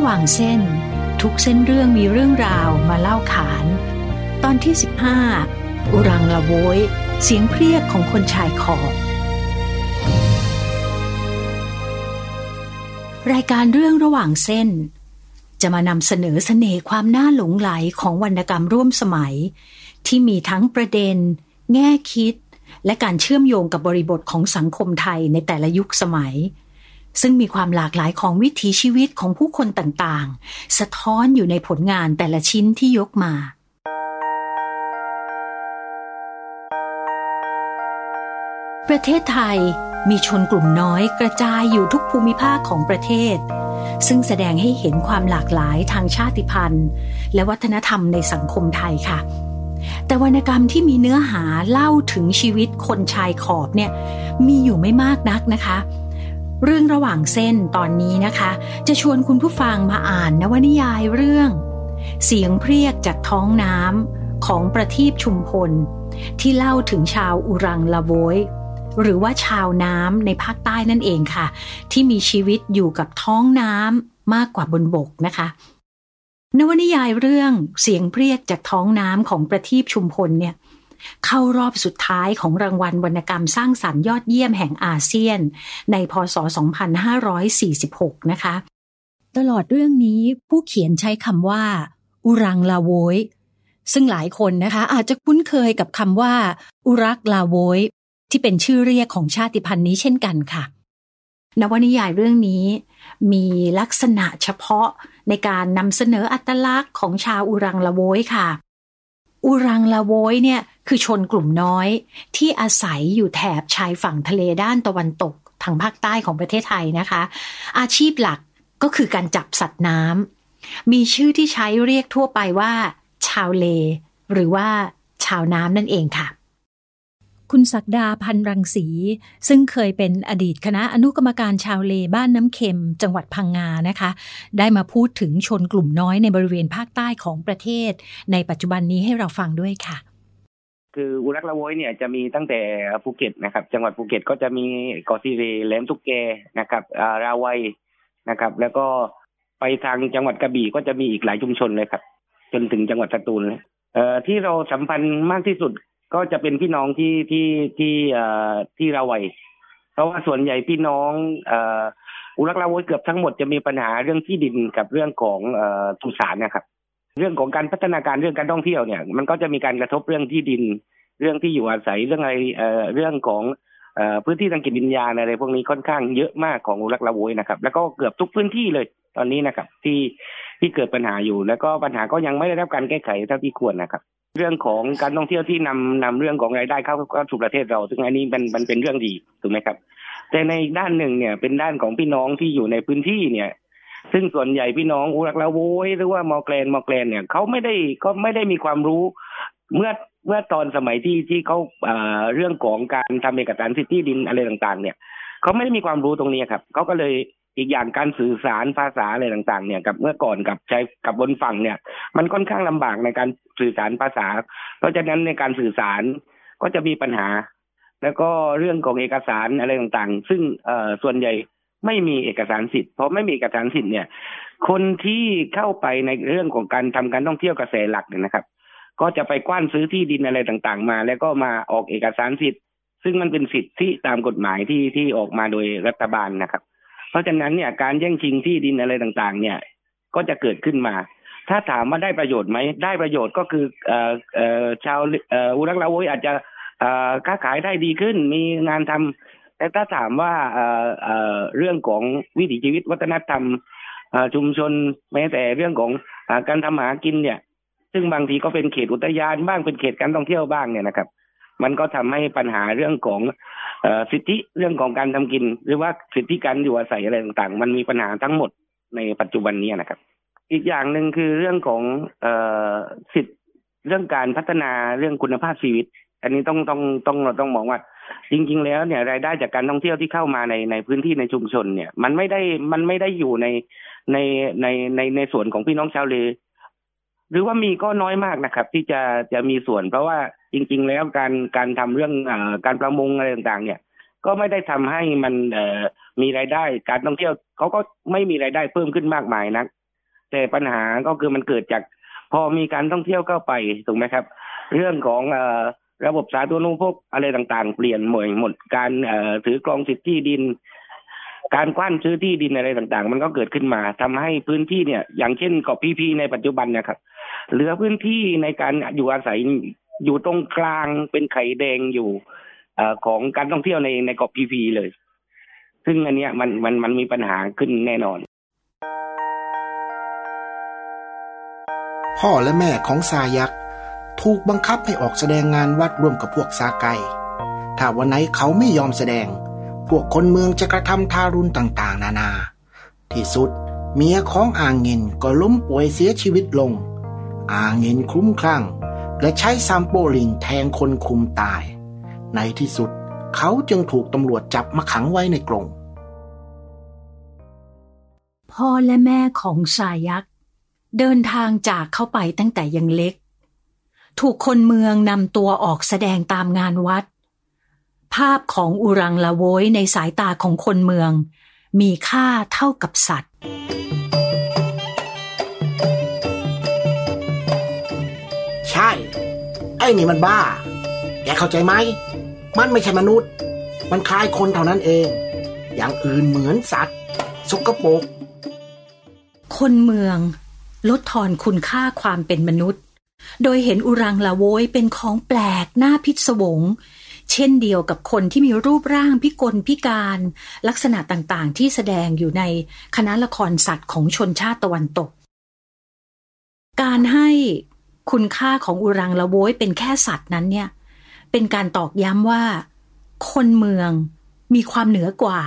ระหว่างเส้น ทุกเส้นเรื่องมีเรื่องราวมาเล่าขาน ตอนที่ 15 อุรังละโวยเสียงเพรียกของคนชายขอบรายการเรื่องระหว่างเส้น จะมานำเสนอเสน่ห์ความน่าหลงไหลของวรรณกรรมร่วมสมัย ที่มีทั้งประเด็น แง่คิด และการเชื่อมโยงกับบริบทของสังคมไทยในแต่ละยุคสมัย ซึ่งมีความหลากหลายของวิถีชีวิตของผู้คนต่างๆ สะท้อนอยู่ในผลงานแต่ละชิ้นที่ยกมา ประเทศไทยมีชนกลุ่มน้อยกระจายอยู่ทุกภูมิภาคของประเทศ ซึ่งแสดงให้เห็นความหลากหลายทางชาติพันธุ์ และวัฒนธรรมในสังคมไทยค่ะ แต่วรรณกรรมที่มีเนื้อหาเล่าถึงชีวิตคนชายขอบเนี่ยมีอยู่ไม่มากนักนะคะ เรื่องระหว่างเส้นตอนนี้นะคะ จะชวนคุณผู้ฟังมาอ่านนวนิยายเรื่อง เสียงเพรียกจากท้องน้ำของประทีปชุมพล ที่เล่าถึงชาวอุรังละโวยหรือว่าชาวน้ำในภาคใต้นั่นเองค่ะ ที่มีชีวิตอยู่กับท้องน้ำมากกว่าบนบกนะคะนวนิยายเรื่องเสียงเพรียกจากท้องน้ำของประทีปชุมพลเนี่ย เข้ารอบสุดท้ายของรางวัลวรรณกรรมสร้างสารรค์ยอดเยี่ยมแห่งอาเซียน ในพศ 2546 นะคะ ตลอดเรื่องนี้ผู้เขียนใช้คำว่า อุรังลาโวย ซึ่งหลายคนนะคะ อาจจะคุ้นเคยกับคำว่า อุรักลาโวย ที่เป็นชื่อเรียกของชาติพันธุ์นี้เช่นกันค่ะนวนิยายเรื่องนี้มีลักษณะเฉพาะในการนำเสนออัตลักษณ์ของชาวอุรังละโวยค่ะ อุรังลาโวยเนี่ยคือชนกลุ่มน้อยที่อาศัยอยู่แถบชายฝั่งทะเลด้านตะวันตกทางภาคใต้ของประเทศไทยนะคะ อาชีพหลักก็คือการจับสัตว์น้ำมีชื่อที่ใช้เรียกทั่วไปว่า ชาวเล หรือว่าชาวน้ำนั่นเองค่ะ คุณศักดาพันรังสี ซึ่งเคยเป็นอดีตคณะอนุกรรมการชาวเลบ้านน้ำเค็ม จังหวัดพังงานะคะ ได้มาพูดถึงชนกลุ่มน้อยในบริเวณภาคใต้ของประเทศ ในปัจจุบันนี้ให้เราฟังด้วยค่ะ คืออุรักละโวยเนี่ยจะมีตั้งแต่ภูเก็ตนะครับ จังหวัดภูเก็ตก็จะมีเกาะซีเรแหลมทุกแกนะครับราวัยนะครับ แล้วก็ไปทางจังหวัดกระบี่ก็จะมีอีกหลายชุมชนเลยครับ จนถึงจังหวัดสตูลเอ่อที่เราสัมพันธ์มากที่สุด ก็จะเป็นพี่น้องที่ที่ที่เอ่อที่ราวัยเพราะว่าส่วนใหญ่พี่น้องเอ่ออุรักลาโวยเกือบทั้งหมดจะมีปัญหาเรื่องที่ดินกับเรื่องของเอ่อสุสานนะครับ เรื่องของการพัฒนาการเรื่องการท่องเที่ยวเนี่ย มันก็จะมีการกระทบเรื่องที่ดิน เรื่องที่อยู่อาศัยเรื่องอะไรเอ่อเรื่องของเอ่อพื้นที่ทางกิจวิญญาณอะไรพวกนี้ค่อนข้างเยอะมากของอุรักลาโวยนะครับ แล้วก็เกือบทุกพื้นที่เลยตอนนี้นะครับ ที่ที่เกิดปัญหาอยู่ แล้วก็ปัญหาก็ยังไม่ได้รับการแก้ไขเท่าที่ควรนะครับ เรื่องของการท่องเที่ยวที่นำนำเรื่องของรายได้เข้าเข้าสู่ประเทศเรา ซึ่งอันนี้มันมันเป็นเรื่องดีถูกไหมครับ แต่ในด้านหนึ่งเนี่ยเป็นด้านของพี่น้องที่อยู่ในพื้นที่เนี่ย ซึ่งส่วนใหญ่พี่น้องอุรักละโวยหรือว่ามอแกลนมอแกลนเนี่ยเขาไม่ได้ก็ไม่ได้มีความรู้เมื่อเมื่อตอนสมัยที่ที่เขาเรื่องของการทำเอกสารสิทธิดินอะไรต่าง ๆ เนี่ยเขาไม่ได้มีความรู้ตรงนี้ครับเขาก็เลย อีกอย่างการสื่อสารภาษาอะไรต่างๆ เนี่ยกับเมื่อก่อนกับใช้กับบนฝั่งเนี่ย มันค่อนข้างลำบากในการสื่อสารภาษา เพราะฉะนั้นในการสื่อสารก็จะมีปัญหา แล้วก็เรื่องของเอกสารอะไรต่างๆ ซึ่งเอ่อส่วนใหญ่ไม่มีเอกสารสิทธิ์เพราะไม่มีเอกสารสิทธิ์เนี่ย คนที่เข้าไปในเรื่องของการทำการท่องเที่ยวกระแสหลักเนี่ยนะครับ ก็จะไปกว้านซื้อที่ดินอะไรต่างๆ มา แล้วก็มาออกเอกสารสิทธิ์ ซึ่งมันเป็นสิทธิ์ที่ตามกฎหมายที่ที่ออกมาโดยรัฐบาลนะครับ เพราะฉะนั้นเนี่ยการแย่งชิงที่ดินอะไรต่างๆ เนี่ย ก็จะเกิดขึ้นมา ถ้าถามว่าได้ประโยชน์ไหม ได้ประโยชน์ก็คือเอ่อเอ่อชาวเอ่ออุรักลาโวยอาจจะเอ่อค้าขายได้ดีขึ้น มีงานทำแต่ถ้าถามว่าเอ่อเอ่อเรื่องของวิถีชีวิตวัฒนธรรมชุมชนแม้แต่เรื่องของอการทำหากินเนี่ย ซึ่งบางทีก็เป็นเขตอุทยานบ้างเป็นเขตการท่องเที่ยวบ้างเนี่ยนะครับ มันก็ทำให้ปัญหาเรื่องของ สิทธิเรื่องของการทำกิน หรือว่าสิทธิการอยู่อาศัยอะไรต่างๆ มันมีปัญหาทั้งหมดในปัจจุบันนี้นะครับ อีกอย่างหนึ่งคือเรื่องของเอสิทธิเรื่องการพัฒนาเรื่องคุณภาพชีวิต อันนี้ต้องต้องต้องเราต้องมองว่า จริง ๆ แล้วเนี่ยรายได้จากการท่องเที่ยวที่เข้ามาในในพื้นที่ในชุมชนเนี่ย มันไม่ได้มันไม่ได้อยู่ในในในในในส่วนของพี่น้องชาวเล หรือว่ามีก็น้อยมากนะครับ ที่จะจะมีส่วน เพราะว่าจริง ๆ แล้วการการทำเรื่องอการประมงอะไรต่างๆ เนี่ย ก็ไม่ได้ทำให้มันเมีรายได้ การท่องเที่ยวเขาก็ไม่มีรายได้เพิ่มขึ้นมากมายนัก แต่ปัญหาก็คือมันเกิดจากพอมีการท่องเที่ยวเข้าไปถูกไหมครับ เรื่องของอระบบสาธารณูปโภคอะไรต่างๆ เปลี่ยนหมดหมดการถือกรองสิทธิที่ดิน การกว้านซื้อที่ดินอะไรต่างๆ มันก็เกิดขึ้นมาทำให้พื้นที่เนี่ย อย่างเช่นเกาะพีพีในปัจจุบันเนี่ยครับ เหลือพื้นที่ในการอยู่อาศัยอยู่ตรงกลางเป็นไข่แดงอยู่เออของการท่องเที่ยวในในเกาะพีพีเลย ซึ่งอันเนี้ยมันมันมันมีปัญหาขึ้นแน่นอน พ่อและแม่ของซายักถูกบังคับให้ออกแสดงงานวัดร่วมกับพวกซาไกถ้าวันไหนเขาไม่ยอมแสดง พวกคนเมืองจะกระทำทารุณต่าง ๆ นานา ที่สุด เมียของอ่างเงินก็ล้มป่วยเสียชีวิตลง อางเงินคลุ้มคลั่ง และใช้ซัมโปลิงแทงคนคุมตาย ในที่สุดเขาจึงถูกตำรวจจับมาขังไว้ในกรงพ่อและแม่ของชายักษ์เดินทางจากเข้าไปตั้งแต่ยังเล็ก ถูกคนเมืองนำตัวออกแสดงตามงานวัด ภาพของอุรังละโวยในสายตาของคนเมือง มีค่าเท่ากับสัตว์ นี่มันบ้า แกเข้าใจไหม มันไม่ใช่มนุษย์ มันคล้ายคนเท่านั้นเอง อย่างอื่นเหมือนสัตว์ สกปรก คนเมือง ลดทอนคุณค่าความเป็นมนุษย์ โดยเห็นอุรังละโวยเป็นของแปลกหน้าพิศวง เช่นเดียวกับคนที่มีรูปร่างพิกลพิการ ลักษณะต่างๆ ที่แสดงอยู่ในคณะละครสัตว์ของชนชาติตะวันตกการให้ คุณค่าของอุรังละโว้ยเป็นแค่สัตว์นั้นเนี่ย เป็นการตอกย้ำว่า คนเมืองมีความเหนือกว่า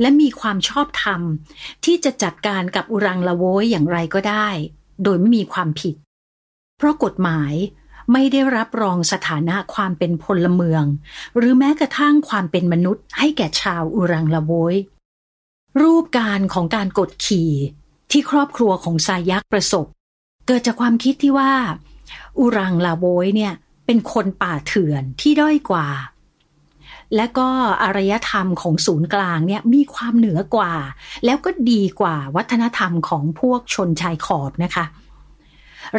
และมีความชอบธรรม ที่จะจัดการกับอุรังละโว้ยอย่างไรก็ได้ โดยไม่มีความผิด เพราะกฎหมายไม่ได้รับรองสถานะความเป็นพลเมือง หรือแม้กระทั่งความเป็นมนุษย์ ให้แก่ชาวอุรังละโวยรูปการของการกดขี่ที่ครอบครัวของซายักประสบ เกิดจากความคิดที่ว่า อุรังลาโวยเนี่ย เป็นคนป่าเถื่อนที่ด้อยกว่า และก็อารยธรรมของศูนย์กลางเนี่ยมีความเหนือกว่า แล้วก็ดีกว่าวัฒนธรรมของพวกชนชายขอบนะคะ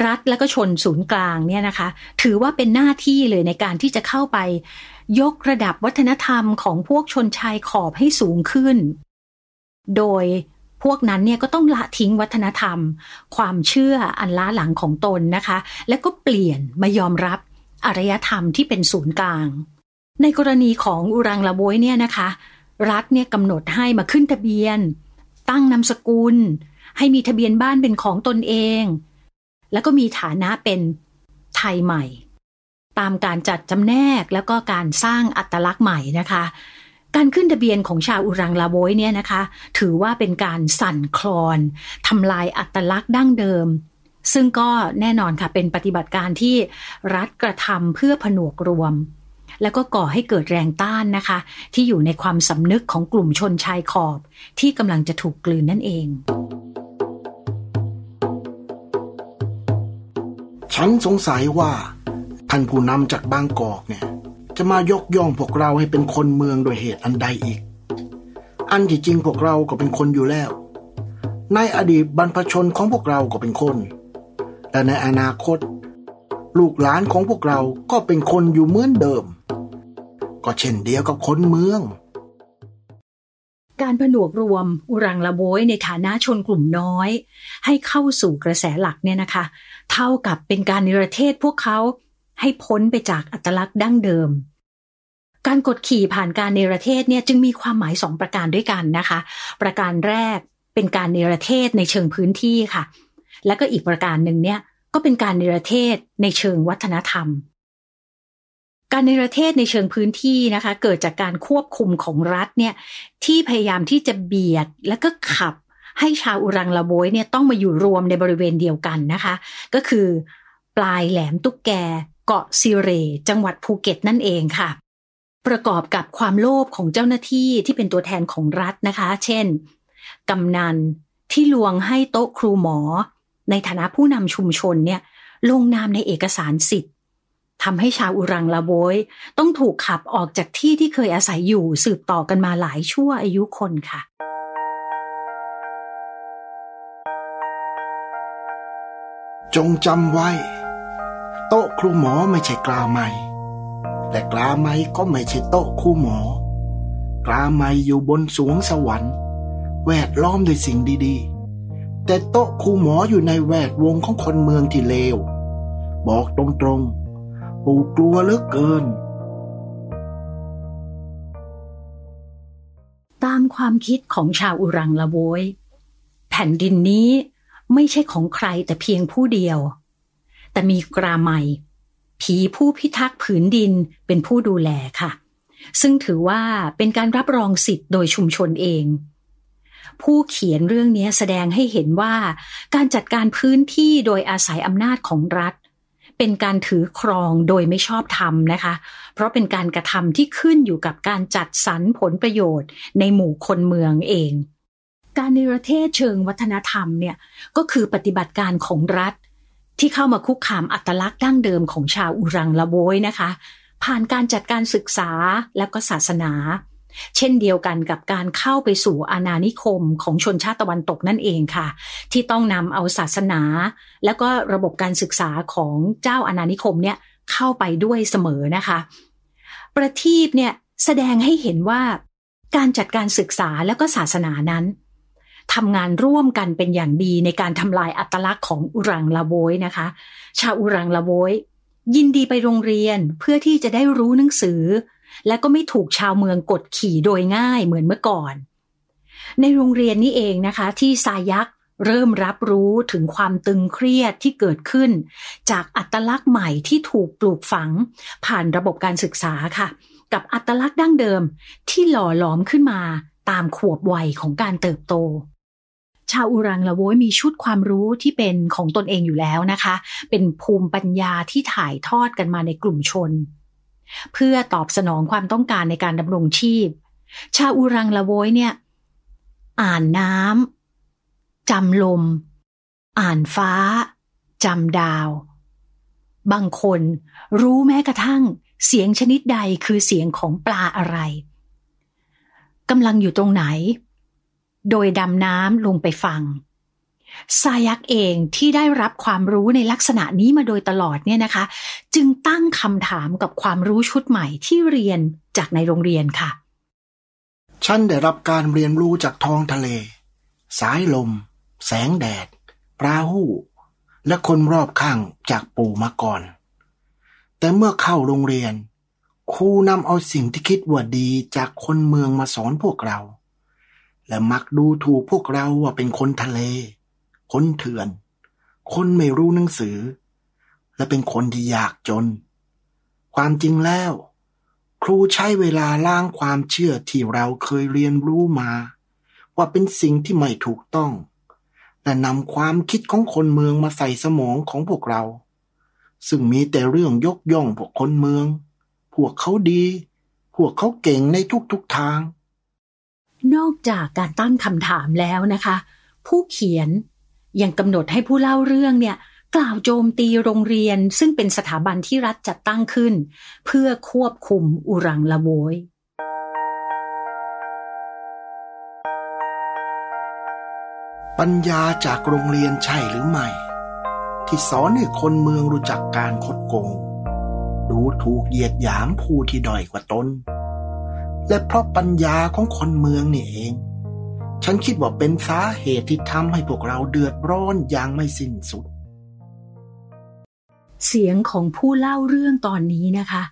รัฐและก็ชนศูนย์กลางเนี่ยนะคะ ถือว่าเป็นหน้าที่เลยในการที่จะเข้าไป ยกระดับวัฒนธรรมของพวกชนชายขอบให้สูงขึ้น โดย พวกนั้นเนี่ยก็ต้องละทิ้งวัฒนธรรม ความเชื่ออันล้าหลังของตนนะคะ และก็เปลี่ยนมายอมรับอารยธรรมที่เป็นศูนย์กลาง ในกรณีของอุรังละโวยเนี่ยนะคะ รัฐเนี่ยกำหนดให้มาขึ้นทะเบียน ตั้งนามสกุล ให้มีทะเบียนบ้านเป็นของตนเอง แล้วก็มีฐานะเป็นไทยใหม่ ตามการจัดจำแนกแล้วก็การสร้างอัตลักษณ์ใหม่นะคะ การขึ้นทะเบียนของชาวอุรังลาโวยเนี่ยนะคะ ถือว่าเป็นการสั่นคลอนทำลายอัตลักษณ์ดั้งเดิม ซึ่งก็แน่นอนค่ะเป็นปฏิบัติการที่รัฐกระทำเพื่อผนวกรวม แล้วก็ก่อให้เกิดแรงต้านนะคะ ที่อยู่ในความสำนึกของกลุ่มชนชายขอบ ที่กำลังจะถูกกลืนนั่นเองฉันสงสัยว่าท่านผู้นำจากบางกอกเนี่ย จะมายกย่องพวกเราให้เป็นคนเมืองโดยเหตุอันใดอีก อันที่จริงพวกเราก็เป็นคนอยู่แล้ว ในอดีตบรรพชนของพวกเราก็เป็นคน แต่ในอนาคต ลูกหลานของพวกเราก็เป็นคนอยู่เหมือนเดิม ก็เช่นเดียวกับคนเมือง การผนวกรวมอุรังละโวยในฐานะชนกลุ่มน้อย ให้เข้าสู่กระแสหลักเนี่ยนะคะ เท่ากับเป็นการนิรเทศพวกเขา ให้พ้นไปจากอัตลักษณ์ดั้งเดิม การกดขี่ผ่านการเนรเทศเนี่ยจึงมีความหมายสองประการด้วยกันนะคะ ประการแรกเป็นการเนรเทศในเชิงพื้นที่ค่ะ แล้วก็อีกประการหนึ่งเนี่ยก็เป็นการเนรเทศในเชิงวัฒนธรรม การเนรเทศในเชิงพื้นที่นะคะ เกิดจากการควบคุมของรัฐเนี่ยที่พยายามที่จะเบียดแล้วก็ขับให้ชาวอุรังละโบยเนี่ยต้องมาอยู่รวมในบริเวณเดียวกันนะคะ ก็คือปลายแหลมตุ๊กแก เกาะซิเร จังหวัดภูเก็ตนั่นเองค่ะ ประกอบกับความโลภของเจ้าหน้าที่ที่เป็นตัวแทนของรัฐนะคะ เช่นกำนันที่ลวงให้โต๊ะครูหมอ ในฐานะผู้นำชุมชนเนี่ย ลงนามในเอกสารสิทธิ์ทำให้ชาวอุรังลาโวยต้องถูกขับออกจากที่ที่เคยอาศัยอยู่สืบต่อกันมาหลายชั่วอายุคนค่ะจงจำไว้ โต๊ะครูหมอไม่ใช่กลาไม้และกลาไม้ก็ไม่ใช่โต๊ะครูหมอ กลาไม้อยู่บนสวงสวรรค์ แวดล้อมด้วยสิ่งดีๆ แต่โต๊ะครูหมออยู่ในแวดวงของคนเมืองที่เลว บอกตรงๆ ปู่กลัวเหลือเกิน ตามความคิดของชาวอุรังละโวย แผ่นดินนี้ไม่ใช่ของใครแต่เพียงผู้เดียว แต่มีกราไมผีผู้พิทักษ์ผืนดินเป็นผู้ดูแลค่ะ ซึ่งถือว่าเป็นการรับรองสิทธิ์โดยชุมชนเอง ผู้เขียนเรื่องนี้แสดงให้เห็นว่า การจัดการพื้นที่โดยอาศัยอำนาจของรัฐ เป็นการถือครองโดยไม่ชอบธรรมนะคะ เพราะเป็นการกระทำที่ขึ้นอยู่กับการจัดสรรผลประโยชน์ ในหมู่คนเมืองเองการในประเทศเชิงวัฒนธรรมเนี่ยก็คือปฏิบัติการของรัฐ ที่เข้ามาคุกคามอัตลักษณ์ดั้งเดิมของชาวอุรังละโวยนะคะ ผ่านการจัดการศึกษาและก็ศาสนา เช่นเดียวกันกับการเข้าไปสู่อาณานิคมของชนชาติตะวันตกนั่นเองค่ะ ที่ต้องนำเอาศาสนา แล้วก็ระบบการศึกษาของเจ้าอาณานิคมเนี่ยเข้าไปด้วยเสมอนะคะ ประทีปเนี่ยแสดงให้เห็นว่าการจัดการศึกษาแล้วก็ศาสนานั้น ทำงานร่วมกันเป็นอย่างดีในการทำลายอัตลักษณ์ของอุรังลาโวยนะคะ ชาวอุรังลาโวยยินดีไปโรงเรียนเพื่อที่จะได้รู้หนังสือ และก็ไม่ถูกชาวเมืองกดขี่โดยง่ายเหมือนเมื่อก่อน ในโรงเรียนนี้เองนะคะ ที่สายักเริ่มรับรู้ถึงความตึงเครียดที่เกิดขึ้น จากอัตลักษณ์ใหม่ที่ถูกปลูกฝัง ผ่านระบบการศึกษาค่ะ กับอัตลักษณ์ดั้งเดิมที่หล่อหลอมขึ้นมาตามขวบวัยของการเติบโต ชาวอุรังละโวยมีชุดความรู้ที่เป็นของตนเองอยู่แล้วนะคะ เป็นภูมิปัญญาที่ถ่ายทอดกันมาในกลุ่มชน เพื่อตอบสนองความต้องการในการดำรงชีพ ชาวอุรังละโวยเนี่ย อ่านน้ำจำลม อ่านฟ้าจำดาว บางคนรู้แม้กระทั่งเสียงชนิดใดคือเสียงของปลาอะไรกำลังอยู่ตรงไหน โดยดำน้ำลงไปฟังซายักเองที่ได้รับความรู้ในลักษณะนี้มาโดยตลอดเนี่ยนะคะ จึงตั้งคำถามกับความรู้ชุดใหม่ที่เรียนจากในโรงเรียนค่ะ ฉันได้รับการเรียนรู้จากท้องทะเล สายลม แสงแดด ปลาหู้ และคนรอบข้างจากปู่มาก่อน แต่เมื่อเข้าโรงเรียนครูนำเอาสิ่งที่คิดว่าดีจากคนเมืองมาสอนพวกเรา และมักดูถูกพวกเราว่าเป็นคนทะเล คนเถื่อน คนไม่รู้หนังสือ และเป็นคนที่ยากจน ความจริงแล้ว ครูใช้เวลาล้างความเชื่อที่เราเคยเรียนรู้มา ว่าเป็นสิ่งที่ไม่ถูกต้อง และนำความคิดของคนเมืองมาใส่สมองของพวกเรา ซึ่งมีแต่เรื่องยกย่องพวกคนเมือง พวกเขาดี พวกเขาเก่งในทุกๆทาง นอกจากการตั้งคำถามแล้วนะคะ ผู้เขียนยังกำหนดให้ผู้เล่าเรื่องเนี่ยกล่าวโจมตีโรงเรียนซึ่งเป็นสถาบันที่รัฐจัดตั้งขึ้น เพื่อควบคุมอุรังละโวยปัญญาจากโรงเรียนใช่หรือไม่ ที่สอนให้คนเมืองรู้จักการคดโกง ดูถูกเหยียดหยามผู้ที่ด้อยกว่าตน และเพราะปัญญาของคนเมืองนี่เอง ฉันคิดว่าเป็นสาเหตุที่ทำให้พวกเราเดือดร้อนอย่างไม่สิ้นสุด เสียงของผู้เล่าเรื่องตอนนี้นะคะ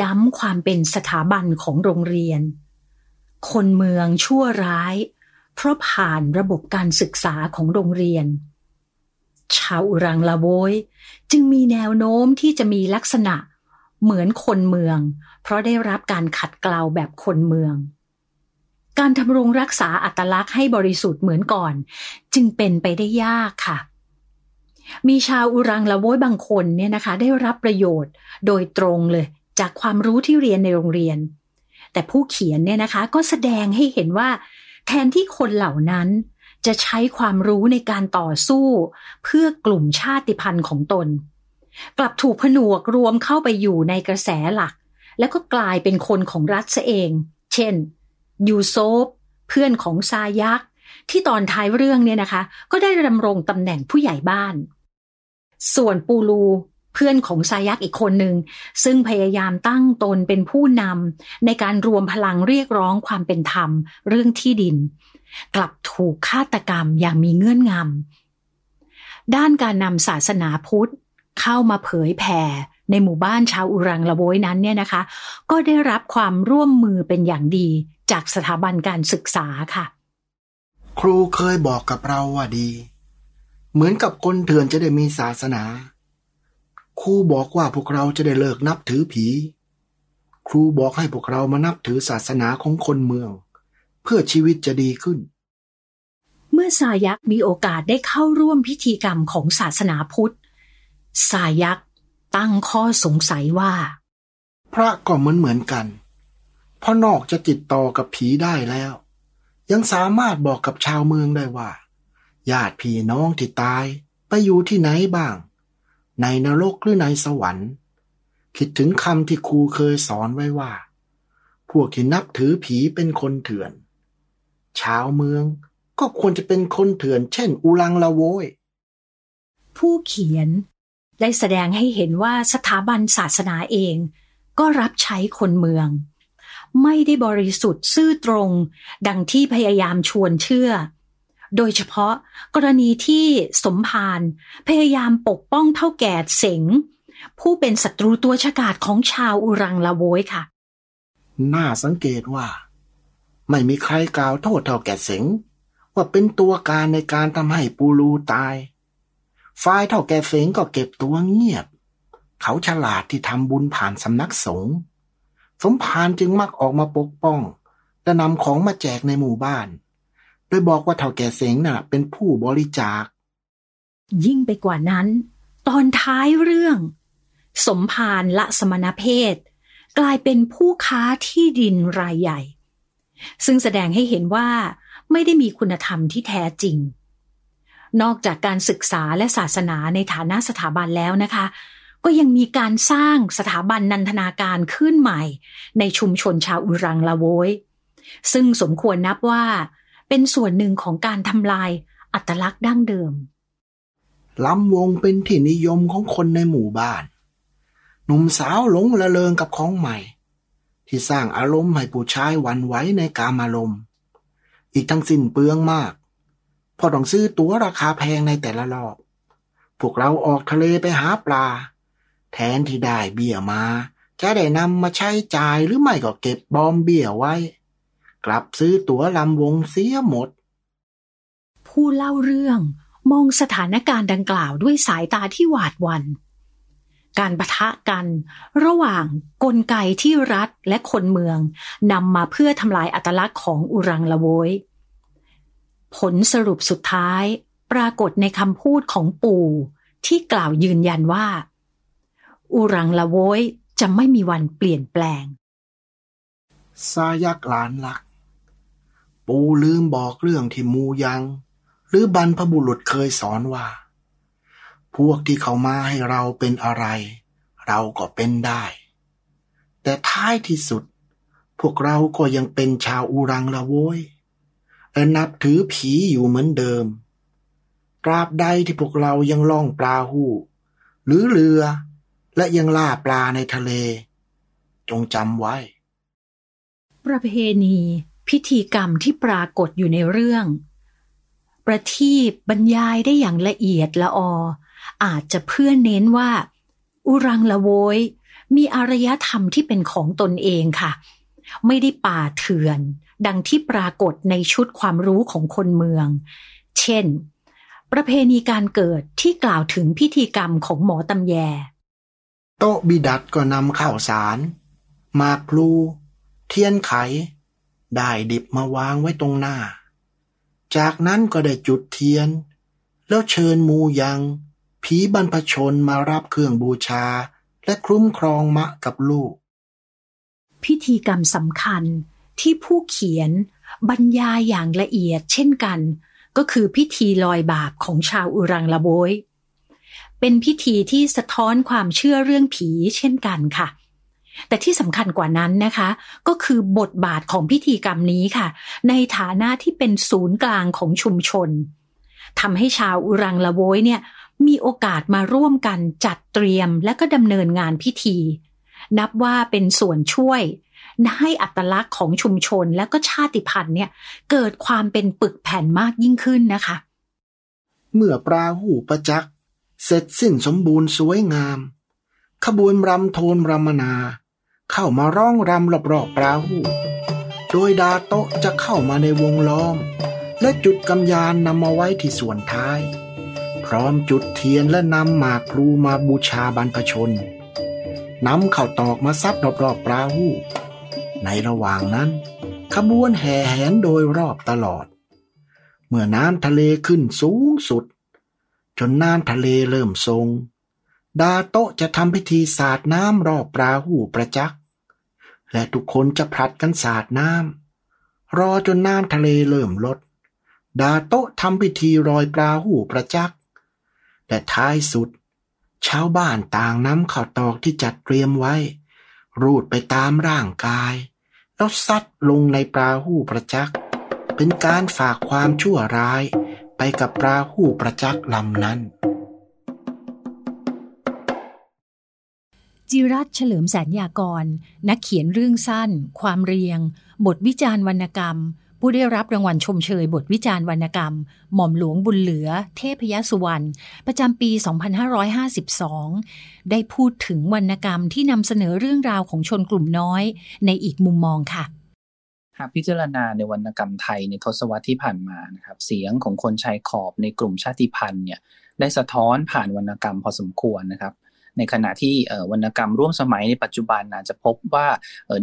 ย้ำความเป็นสถาบันของโรงเรียน คนเมืองชั่วร้าย เพราะผ่านระบบการศึกษาของโรงเรียน ชาวอุรังละโวยจึงมีแนวโน้มที่จะมีลักษณะเเหมือนคนเมือง เพราะได้รับการขัดเกลาแบบคนเมือง การทำรงรักษาอัตลักษณ์ให้บริสุทธิ์เหมือนก่อน จึงเป็นไปได้ยากค่ะ มีชาวอุรังละโว้ยบางคนเนี่ยนะคะ ได้รับประโยชน์โดยตรงเลย จากความรู้ที่เรียนในโรงเรียน แต่ผู้เขียนเนี่ยนะคะ ก็แสดงให้เห็นว่า แทนที่คนเหล่านั้นจะใช้ความรู้ในการต่อสู้ เพื่อกลุ่มชาติพันธุ์ของตน กลับถูกผนวกรวมเข้าไปอยู่ในกระแสหลัก แล้วก็กลายเป็นคนของรัฐซะเอง เช่น ยูโซฟเพื่อนของซายักที่ตอนท้ายเรื่องเนี่ยนะคะ ก็ได้ดำรงตำแหน่งผู้ใหญ่บ้าน ส่วนปูลูเพื่อนของซายักอีกคนหนึ่ง ซึ่งพยายามตั้งตนเป็นผู้นำในการรวมพลังเรียกร้องความเป็นธรรมเรื่องที่ดิน กลับถูกฆาตกรรมอย่างมีเงื่อนงำด้านการนำศาสนาพุทธ เข้ามาเผยแผ่ในหมู่บ้านชาวอุรังละโวยนั้นเนี่ยนะคะ ก็ได้รับความร่วมมือเป็นอย่างดีจากสถาบันการศึกษาค่ะ ครูเคยบอกกับเราว่าดี เหมือนกับคนเถื่อนจะได้มีศาสนา ครูบอกว่าพวกเราจะได้เลิกนับถือผี ครูบอกให้พวกเรามานับถือศาสนาของคนเมือง เพื่อชีวิตจะดีขึ้น เมื่อสายักมีโอกาสได้เข้าร่วมพิธีกรรมของศาสนาพุทธ สายักตั้งข้อสงสัยว่า พระก็เหมือนเหมือนกันเพราะนอกจะติดต่อกับผีได้แล้ว ยังสามารถบอกกับชาวเมืองได้ว่าญาติพี่น้องที่ตายไปอยู่ที่ไหนบ้าง ในนรกหรือในสวรรค์ คิดถึงคำที่ครูเคยสอนไว้ว่า พวกที่นับถือผีเป็นคนเถื่อน ชาวเมืองก็ควรจะเป็นคนเถื่อน เช่น อุลังละโวย ผู้เขียน ได้แสดงให้เห็นว่าสถาบันศาสนาเอง ก็รับใช้คนเมือง ไม่ได้บริสุทธิ์ซื่อตรง ดังที่พยายามชวนเชื่อ โดยเฉพาะกรณีที่สมภารพยายามปกป้องเท่าแก่เสงผู้เป็นศัตรูตัวฉกาจของชาวอุรังละโวยค่ะ น่าสังเกตว่า ไม่มีใครกล่าวโทษเท่าแก่เสงว่าเป็นตัวการในการทำให้ปูรูตาย ฝ่ายเท่าแก่เสงก็เก็บตัวเงียบ เขาฉลาดที่ทำบุญผ่านสำนักสงฆ์สมภารจึงมักออกมาปกป้องและนำของมาแจกในหมู่บ้าน โดยบอกว่าเท่าแก่เสงน่ะ เป็นผู้บริจาค ยิ่งไปกว่านั้น ตอนท้ายเรื่อง สมภารละสมณเพศ กลายเป็นผู้ค้าที่ดินรายใหญ่ ซึ่งแสดงให้เห็นว่าไม่ได้มีคุณธรรมที่แท้จริง นอกจากการศึกษาและศาสนาในฐานะสถาบันแล้วนะคะ ก็ยังมีการสร้างสถาบันนันทนาการขึ้นใหม่ ในชุมชนชาวอุรังละโวยซึ่งสมควรนับว่า เป็นส่วนหนึ่งของการทำลายอัตลักษณ์ดั้งเดิมลำวงเป็นที่นิยมของคนในหมู่บ้าน หนุ่มสาวหลงละเลงกับของใหม่ ที่สร้างอารมณ์ให้ผู้ชายหวันไหวในกามอารมณ์ อีกทั้งสิ้นเปลืองมาก พอต้องซื้อตั๋วราคาแพงในแต่ละรอบ พวกเราออกทะเลไปหาปลา แทนที่ได้เบี้ยมา จะได้นำมาใช้จ่ายหรือไม่ก็เก็บบอมเบี้ยไว้ กลับซื้อตั๋วลำวงเสียหมด ผู้เล่าเรื่องมองสถานการณ์ดังกล่าวด้วยสายตาที่หวาดหวันการประทะกันระหว่างกลไกที่รัฐและคนเมืองนำมาเพื่อทำลายอัตลักษณ์ของอุรังละโวย ผลสรุปสุดท้าย ปรากฏในคำพูดของปู่ที่กล่าวยืนยันว่า อุรังละโวยจะไม่มีวันเปลี่ยนแปลงซายักหลานลัก ปู่ลืมบอกเรื่องที่มูยัง หรือบรรพบุรุษเคยสอนว่า พวกที่เขามาให้เราเป็นอะไร เราก็เป็นได้ แต่ท้ายที่สุด พวกเราก็ยังเป็นชาวอูรังละโวย และนับถือผีอยู่เหมือนเดิม ตราบใดที่พวกเรายังล่องปลาหู้ หรือเรือ และยังล่าปลาในทะเล จงจำไว้ ประเพณี พิธีกรรมที่ปรากฏอยู่ในเรื่อง ประทีปบรรยายได้อย่างละเอียดละออ อาจจะเพื่อเน้นว่า อุรังละโวย มีอารยธรรมที่เป็นของตนเองค่ะ ไม่ได้ป่าเถื่อน ดังที่ปรากฏในชุดความรู้ของคนเมือง เช่น ประเพณีการเกิดที่กล่าวถึงพิธีกรรมของหมอตำแย โต๊ะบิดัดก็นำข้าวสารหมากพลู เทียนไข ได้ดิบมาวางไว้ตรงหน้า จากนั้นก็ได้จุดเทียน แล้วเชิญมูยัง ผีบรรพชนมารับเครื่องบูชา และคุ้มครองมะกับลูก พิธีกรรมสำคัญ ที่ผู้เขียนบรรยายอย่างละเอียดเช่นกัน ก็คือพิธีลอยบาปของชาวอุรังละโบย เป็นพิธีที่สะท้อนความเชื่อเรื่องผีเช่นกันค่ะแต่ที่สำคัญกว่านั้นนะคะ ก็คือบทบาทของพิธีกรรมนี้ค่ะ ในฐานะที่เป็นศูนย์กลางของชุมชนทำให้ชาวอุรังละโวยเนี่ยมีโอกาสมาร่วมกันจัดเตรียมและก็ดำเนินงานพิธี นับว่าเป็นส่วนช่วย ให้อัตลักษณ์ของชุมชนและก็ชาติพันธุ์เนี่ยเกิดความเป็นปึกแผ่นมากยิ่งขึ้นนะคะ เมื่อปลาหูประจักษ์เสร็จสิ้นสมบูรณ์สวยงาม ขบวนรำโทนรำมนา เข้ามาร้องรำรอบๆปลาหู โดยดาโตะจะเข้ามาในวงล้อม และจุดกำยานนำมาไว้ที่ส่วนท้าย พร้อมจุดเทียนและนำหมากพลูมาบูชาบรรพชนนำเข่าตอกมาซัดรอบๆปลาหู ในระหว่างนั้น ขบวนแห่แหนโดยรอบตลอด เมื่อน้ำทะเลขึ้นสูงสุด จนน้ำทะเลเริ่มทรง ดาโตจะทำพิธีสาดน้ำรอบปลาหูประจักษ์และทุกคนจะผลัดกันสาดน้ำรอจนน้ำทะเลเริ่มลด ดาโตทำพิธีรอยปลาหูประจักษ์และท้ายสุด ชาวบ้านต่างน้ำข้าวตอกที่จัดเตรียมไว้ รูดไปตามร่างกาย แล้วซัดลงในปลาหูประจักษ์เป็นการฝากความชั่วร้ายไปกับปลาหูประจักษ์ลำนั้น จิรัตเฉลิมแสนยากร นักเขียนเรื่องสั้น ความเรียง บทวิจารณ์วรรณกรรม ผู้ได้รับรางวัลชมเชยบทวิจารณ์วรรณกรรม หม่อมหลวงบุญเหลือ เทพยสุวรรณประจำปี 2552 ได้พูดถึงวรรณกรรมที่นำเสนอเรื่องราวของชนกลุ่มน้อย ในอีกมุมมองค่ะ หากพิจารณาในวรรณกรรมไทยในทศวรรษที่ผ่านมานะครับเสียงของคนชายขอบในกลุ่มชาติพันธุ์เนี่ยได้สะท้อนผ่านวรรณกรรมพอสมควรนะครับ ในขณะที่วรรณกรรมร่วมสมัยในปัจจุบันอาจจะพบว่า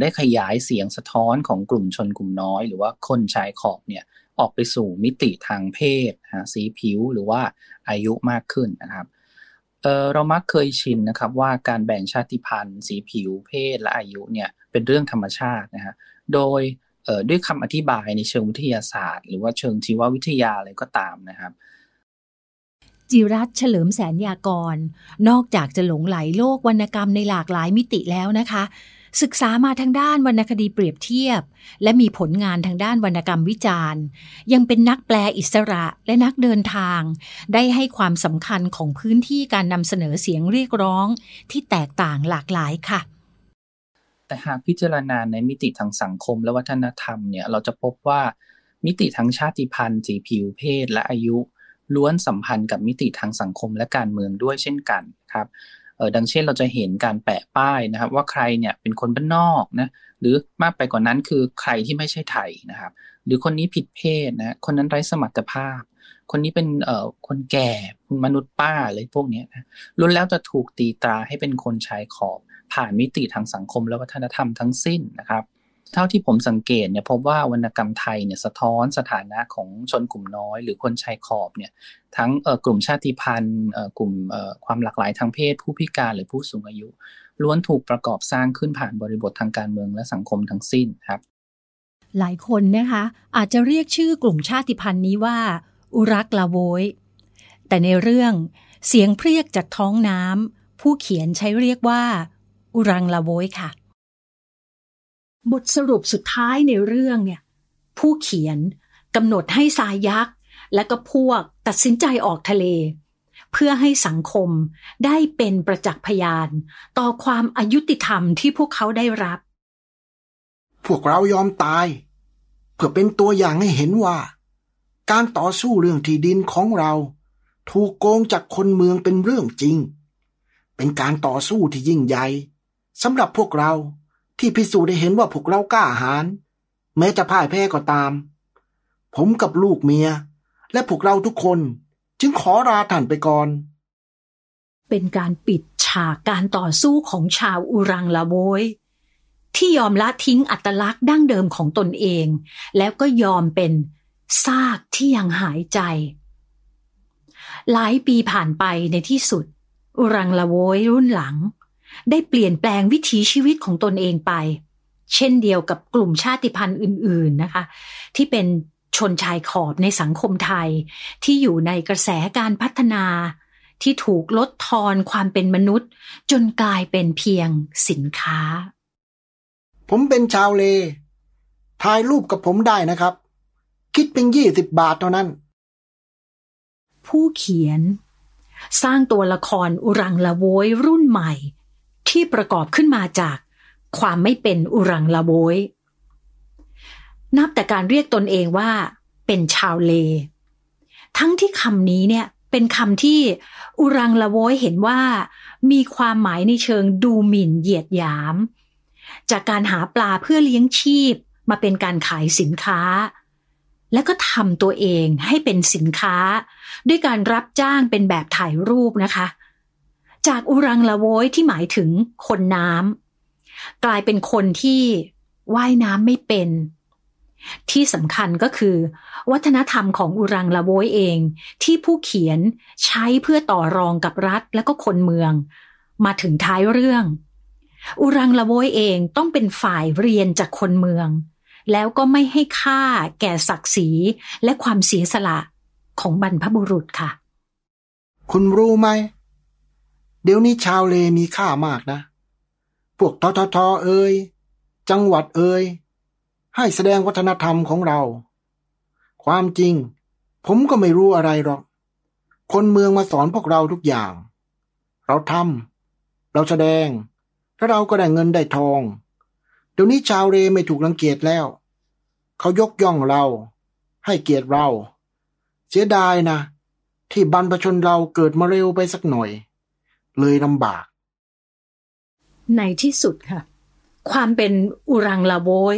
ได้ขยายเสียงสะท้อนของกลุ่มชนกลุ่มน้อย หรือว่าคนชายขอบเนี่ยออกไปสู่มิติทางเพศสีผิวหรือว่าอายุมากขึ้นนะครับเเรามักเคยชินนะครับว่าการแบ่งชาติพันธุ์ สีผิวเพศและอายุเนี่ยเป็นเรื่องธรรมชาตินะฮะโดยด้วยคำอธิบายในเชิงวิทยาศาสตร์ หรือว่าเชิงชีววิทยาอะไรก็ตามนะครับ จิรัตเฉลิมแสนยากร นอกจากจะหลงไหลโลกวรรณกรรมในหลากหลายมิติแล้วนะคะ ศึกษามาทางด้านวรรณคดีเปรียบเทียบ และมีผลงานทางด้านวรรณกรรมวิจารณ์ ยังเป็นนักแปลอิสระและนักเดินทาง ได้ให้ความสำคัญของพื้นที่การนำเสนอเสียงเรียกร้องที่แตกต่างหลากหลายค่ะแต่หากพิจารณาในมิติทางสังคมและวัฒนธรรมเนี่ยเราจะพบว่ามิติทางชาติพันธุ์สีผิวเพศและอายุ ล้วนสัมพันธ์กับมิติทางสังคมและการเมืองด้วยเช่นกันครับเออดังเช่นเราจะเห็นการแปะป้ายนะครับ ว่าใครเนี่ยเป็นคนบ้านนอกนะหรือมากไปกว่านั้นคือใครที่ไม่ใช่ไทยนะครับ หรือคนนี้ผิดเพศนะคนนั้นไร้สมรรถภาพ คนนี้เป็นเอ่อคนแก่มนุษย์ป้าอะไรพวกนี้นะล้วนแล้วจะถูกตีตราให้เป็นคนชายขอบผ่านมิติทางสังคมและวัฒนธรรมทั้งสิ้นนะครับ เท่าที่ผมสังเกตเนี่ยพบว่าวรรณกรรมไทยเนี่ยสะท้อนสถานะของชนกลุ่มน้อย หรือคนชายขอบเนี่ยทั้งกลุ่มชาติพันธุ์กลุ่มความหลากหลายทางเพศ ผู้พิการหรือผู้สูงอายุ ล้วนถูกประกอบสร้างขึ้นผ่านบริบททางการเมืองและสังคมทั้งสิ้นครับหลายคนนะคะ อาจจะเรียกชื่อกลุ่มชาติพันธุ์นี้ว่า อุรักลาโวยแต่ในเรื่องเสียงเพรียกจากท้องน้ำผู้เขียนใช้เรียกว่า อุรังลาโวยค่ะ บทสรุปสุดท้ายในเรื่องเนี่ยผู้เขียนกำหนดให้สายยักษ์ และก็พวกตัดสินใจออกทะเล เพื่อให้สังคมได้เป็นประจักษ์พยาน ต่อความอายุติธรรมที่พวกเขาได้รับ พวกเรายอมตาย เพื่อเป็นตัวอย่างให้เห็นว่า การต่อสู้เรื่องที่ดินของเรา ถูกโกงจากคนเมืองเป็นเรื่องจริง เป็นการต่อสู้ที่ยิ่งใหญ่สำหรับพวกเรา ที่พิสูจน์ได้เห็นว่าพวกเรากล้าหาญแม้จะพ่ายแพ้ก็ตาม ผมกับลูกเมีย และพวกเราทุกคน จึงขอลาท่านไปก่อน เป็นการปิดฉากการต่อสู้ของชาวอุรังลาโวยที่ยอมละทิ้งอัตลักษณ์ดั้งเดิมของตนเอง แล้วก็ยอมเป็นซากที่ยังหายใจ หลายปีผ่านไปในที่สุด อุรังลาโวยรุ่นหลัง ได้เปลี่ยนแปลงวิถีชีวิตของตนเองไป เช่นเดียวกับกลุ่มชาติพันธุ์อื่น ๆนะคะ ที่เป็นชนชายขอบในสังคมไทย ที่อยู่ในกระแสการพัฒนาที่ถูกลดทอนความเป็นมนุษย์ จนกลายเป็นเพียงสินค้า ผมเป็นชาวเล ถ่ายรูปกับผมได้นะครับ คิดเป็นยี่สิบบาทเท่านั้น ผู้เขียน สร้างตัวละครอุรังละโวยรุ่นใหม่ ที่ประกอบขึ้นมาจากความไม่เป็นอุรังละโวย นับแต่การเรียกตนเองว่าเป็นชาวเล ทั้งที่คำนี้เนี่ยเป็นคำที่อุรังละโวยเห็นว่ามีความหมายในเชิงดูหมิ่นเหยียดหยาม จากการหาปลาเพื่อเลี้ยงชีพมาเป็นการขายสินค้า และก็ทำตัวเองให้เป็นสินค้า ด้วยการรับจ้างเป็นแบบถ่ายรูปนะคะ จากอุรังละโวยที่หมายถึงคนน้ำกลายเป็นคนที่ว่ายน้ำไม่เป็น ที่สำคัญก็คือ วัฒนธรรมของอุรังละโวยเอง ที่ผู้เขียนใช้เพื่อต่อรองกับรัฐและก็คนเมือง มาถึงท้ายเรื่อง อุรังละโวยเองต้องเป็นฝ่ายเรียนจากคนเมือง แล้วก็ไม่ให้ค่าแก่ศักดิ์ศรีและความเสียสละของบรรพบุรุษค่ะ คุณรู้ไหม ดี๋ยวนี้ชาวเลมีค่ามากนะ พวกทททเอ่ยจังหวัดเอ่ยให้แสดงวัฒนธรรมของเรา ความจริง ผมก็ไม่รู้อะไรหรอก คนเมืองมาสอนพวกเราทุกอย่าง เราทำเราแสดง แล้วเราก็ได้เงินได้ทอง เดี๋ยวนี้ชาวเรไม่ถูกรังเกียจแล้ว เขายกย่องเรา ให้เกียรติเรา เสียดายนะ ที่บรรพชนเราเกิดมาเร็วไปสักหน่อย เลยลำบาก ในที่สุดค่ะ ความเป็นอุรังลาโวย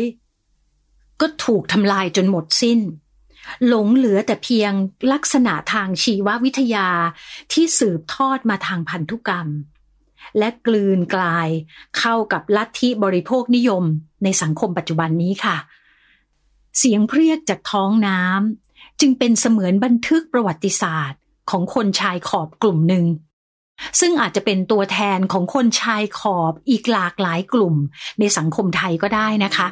ก็ถูกทำลายจนหมดสิ้น หลงเหลือแต่เพียงลักษณะทางชีววิทยาที่สืบทอดมาทางพันธุกรรม และกลืนกลายเข้ากับลัทธิบริโภคนิยมในสังคมปัจจุบันนี้ค่ะ เสียงเพรียกจากท้องน้ำจึงเป็นเสมือนบันทึกประวัติศาสตร์ของคนชายขอบกลุ่มหนึ่ง ซึ่งอาจจะเป็นตัวแทนของคนชายขอบอีกหลากหลายกลุ่มในสังคมไทยก็ได้นะคะ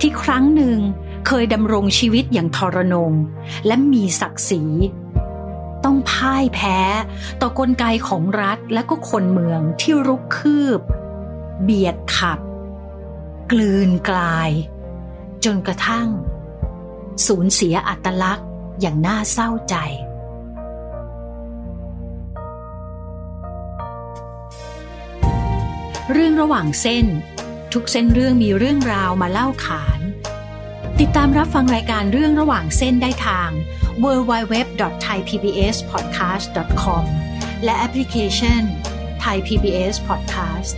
ที่ครั้งหนึ่งเคยดำรงชีวิตอย่างทรนง และมีศักดิ์ศรีต้องพ่ายแพ้ต่อกลไกของรัฐและก็คนเมืองที่รุกคืบ เบียดขับ กลืนกลาย จนกระทั่ง สูญเสียอัตลักษณ์อย่างน่าเศร้าใจ เรื่องระหว่างเส้น ทุกเส้นเรื่องมีเรื่องราวมาเล่าขาน ติดตามรับฟังรายการเรื่องระหว่างเส้นได้ทาง www.thaipbspodcast.com และแอปพลิเคชัน Thai PBS Podcast